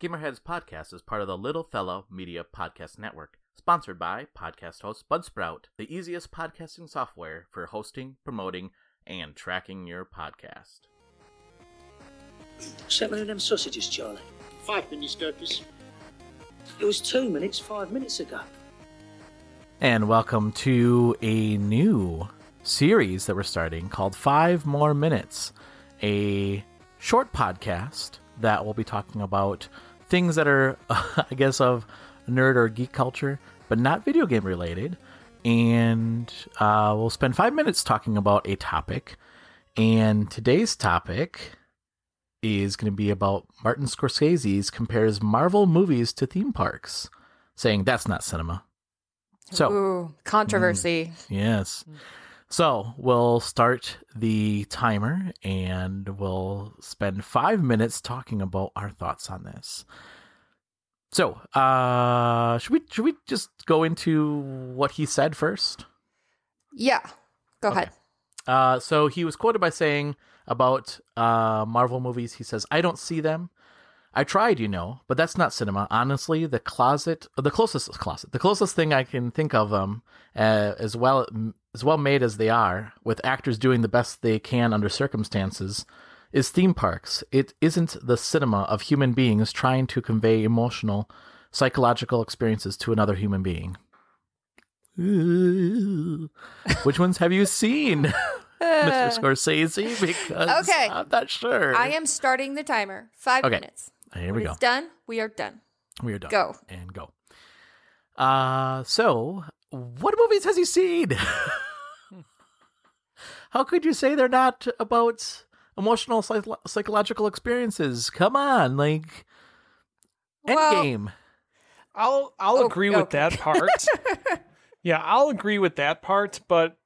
Gamerheads Podcast is part of the Little Fellow Media Podcast Network, sponsored by podcast host Buzzsprout, the easiest podcasting software for hosting, promoting, and tracking your podcast. Seven of them sausages, Charlie. Five minutes, Gurkus. It was two minutes five minutes ago. And welcome to a new series that we're starting called Five More Minutes, a short podcast that we'll be talking about things that are, I guess, of nerd or geek culture, but not video game related. And uh, we'll spend five minutes talking about a topic. And today's topic is going to be about Martin Scorsese's compares Marvel movies to theme parks, saying that's not cinema. So, Ooh, controversy. yes. So we'll start the timer and we'll spend five minutes talking about our thoughts on this. So, uh, should we should we just go into what he said first? Yeah. Go Okay. ahead. Uh, so he was quoted by saying about uh, Marvel movies, he says, "I don't see them. I tried, you know, but that's not cinema. Honestly, the closet, the closest closet, the closest thing I can think of them, uh, as well as well made as they are, with actors doing the best they can under circumstances." Is theme parks. It isn't the cinema of human beings trying to convey emotional, psychological experiences to another human being. Which ones have you seen, Mr. Scorsese? Because Okay. I'm not sure. I am starting the timer. Five Okay. minutes. Here When we go. done, we are done. We are done. Go. and go. Uh so what movies has he seen? How could you say they're not about emotional psych- psychological experiences? Come on, like Well- Endgame. I'll I'll Oh, agree with that part. yeah, I'll agree with that part, but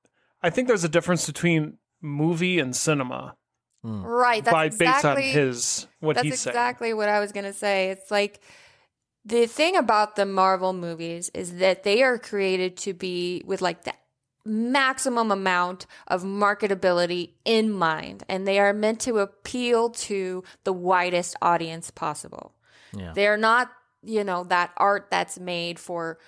I think there's a difference between movie and cinema hmm. Right. That's by exactly, based on his what That's he's saying. exactly what I was going to say. It's like the thing about the Marvel movies is that they are created to be with like the maximum amount of marketability in mind, and they are meant to appeal to the widest audience possible. Yeah. They're not, you know, that art that's made for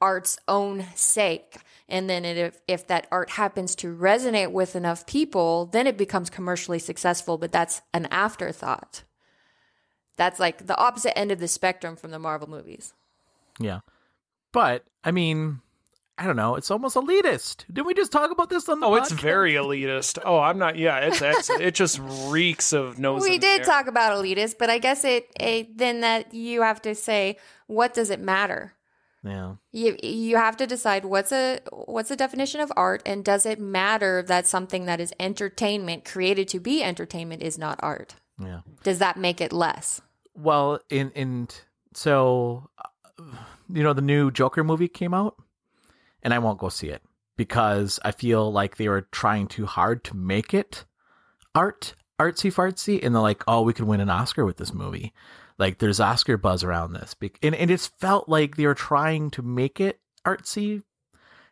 art's own sake. And then it, if, if that art happens to resonate with enough people, then it becomes commercially successful, but that's an afterthought. That's like the opposite end of the spectrum from the Marvel movies. Yeah. But I mean, I don't know, it's almost elitist. Didn't we just talk about this on the Oh, it's very elitist. Oh, I'm not. Yeah, it's, it's it just reeks of nose. we in did the air. talk about elitist, but I guess it, it then that you have to say, what does it matter? Yeah. You you have to decide what's a what's the definition of art and does it matter that something that is entertainment created to be entertainment is not art? Yeah. Does that make it less? Well, in in so uh, you know the new Joker movie came out, and I won't go see it because I feel like they were trying too hard to make it art artsy fartsy, and they're like, oh, we could win an Oscar with this movie. Like there's Oscar buzz around this, and and it just felt like they were trying to make it artsy,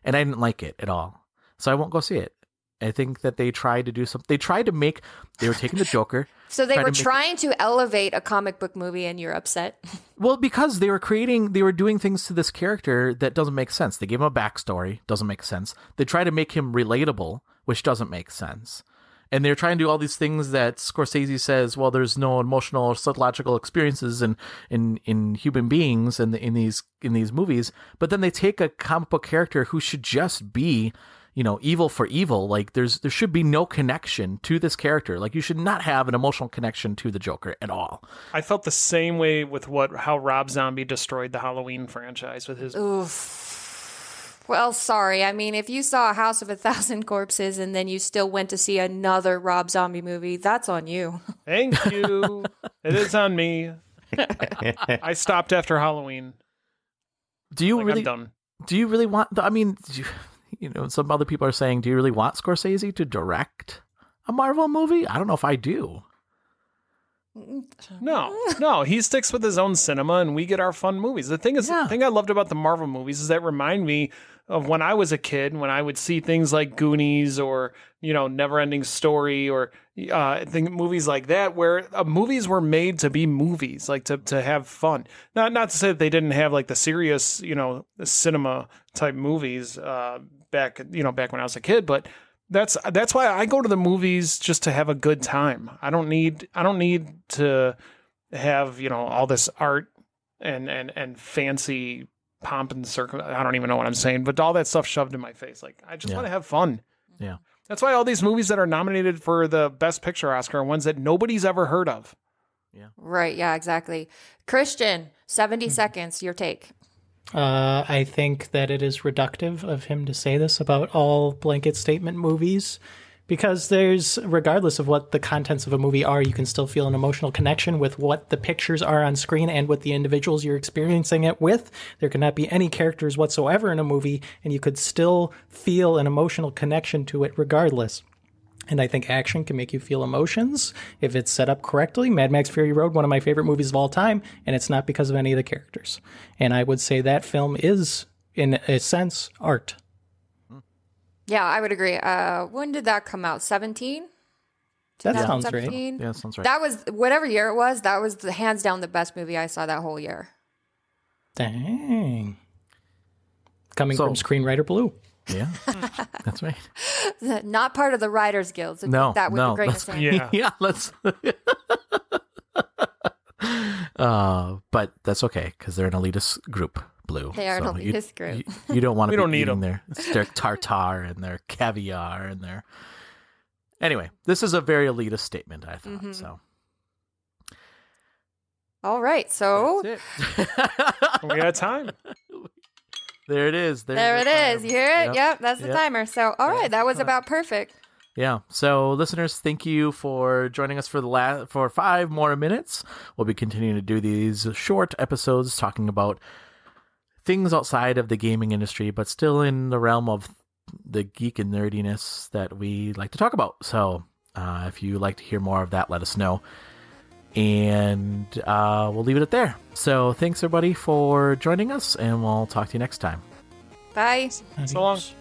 and I didn't like it at all. So I won't go see it. I think that they tried to do something. They tried to make. They were taking the Joker. So they Try to were it- trying to elevate a comic book movie and you're upset. Well, because they were creating, they were doing things to this character that doesn't make sense. They gave him a backstory, doesn't make sense. They try to make him relatable, which doesn't make sense. And they're trying to do all these things that Scorsese says, well, there's no emotional or psychological experiences in, in, in human beings in, the, in these in these movies. But then they take a comic book character who should just be, you know, evil for evil. Like there's there should be no connection to this character. Like you should not have an emotional connection to the Joker at all. I felt the same way with what how Rob Zombie destroyed the Halloween franchise with his. Oof. Well, sorry. I mean, if you saw a House of a Thousand Corpses and then you still went to see another Rob Zombie movie, that's on you. Thank you. it is on me. I stopped after Halloween. Do you Like really I'm done. do you really want the, i mean do you, you know some other people are saying do you really want scorsese to direct a marvel movie? I don't know if i do No, no, he sticks with his own cinema, and we get our fun movies. The thing is, Yeah. the thing I loved about the Marvel movies is that remind me of when I was a kid, when I would see things like Goonies or you know Neverending Story or uh, think movies like that, where uh, movies were made to be movies, like to to have fun. Not not to say that they didn't have like the serious you know cinema type movies uh, back you know back when I was a kid, but that's that's why I go to the movies just to have a good time. I don't need I don't need to have you know all this art and and and fancy pomp and circum. I don't even know what I'm saying, but all that stuff shoved in my face. Like I just Yeah. want to have fun. Yeah. That's why all these movies that are nominated for the Best Picture Oscar are ones that nobody's ever heard of. Yeah. Right. Yeah, exactly. Christian, 70 Hmm. seconds, your take. Uh, I think that it is reductive of him to say this about all blanket statement movies because there's, regardless of what the contents of a movie are, you can still feel an emotional connection with what the pictures are on screen and with the individuals you're experiencing it with. There cannot be any characters whatsoever in a movie, and you could still feel an emotional connection to it regardless. And I think action can make you feel emotions if it's set up correctly. Mad Max Fury Road, one of my favorite movies of all time, and it's not because of any of the characters. And I would say that film is, in a sense, art. Yeah, I would agree. Uh, when did that come out? 17? That sounds right. Yeah, sounds right. That was whatever year it was. That was the hands down the best movie I saw that whole year. Dang. Coming So- from screenwriter Blue. Yeah, that's right. Not part of the Writers Guild. So No, that with no, a grain of that's- Yeah. yeah, let's. uh, but that's okay because they're an elitist group, Blue. They are an you- elitist group. You, you don't want to We be don't need eating 'em. their, their tartar and their caviar and their. Anyway, this is a very elitist statement. I thought Mhm. so. All right. So We got time. There it is. There's there it is. You hear it? Yep. Yep. That's the Yep. timer. So, all right. That was about perfect. Yeah. So, listeners, thank you for joining us for the last for five more minutes. We'll be continuing to do these short episodes talking about things outside of the gaming industry, but still in the realm of the geek and nerdiness that we like to talk about. So, uh, if you like to hear more of that, let us know. And uh, we'll leave it at there. So, thanks everybody for joining us, and we'll talk to you next time. Bye. So long. Adios.